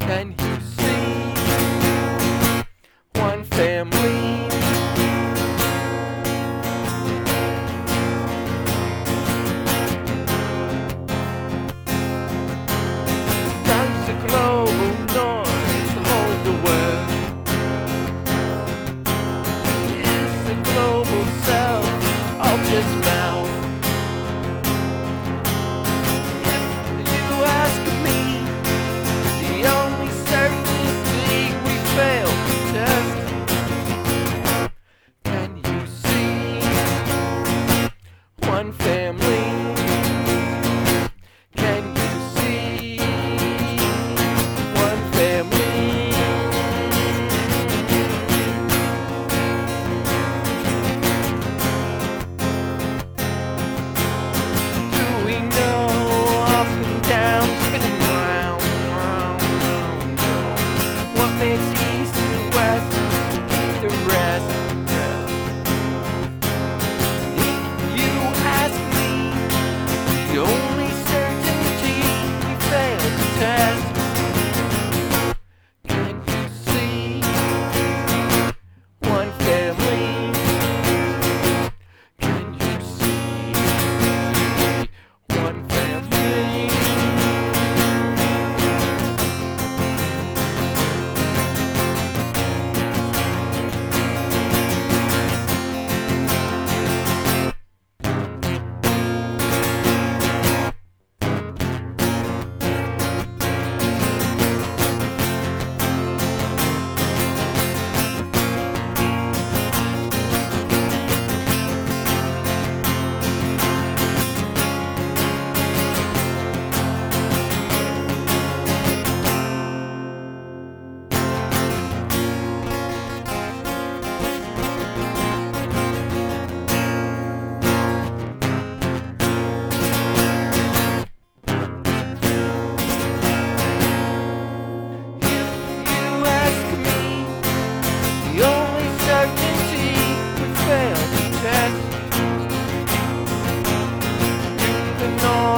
Can you see one family?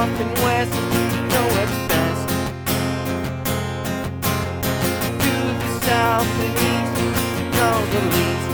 North and west, know what's best. To the south and east, know the least.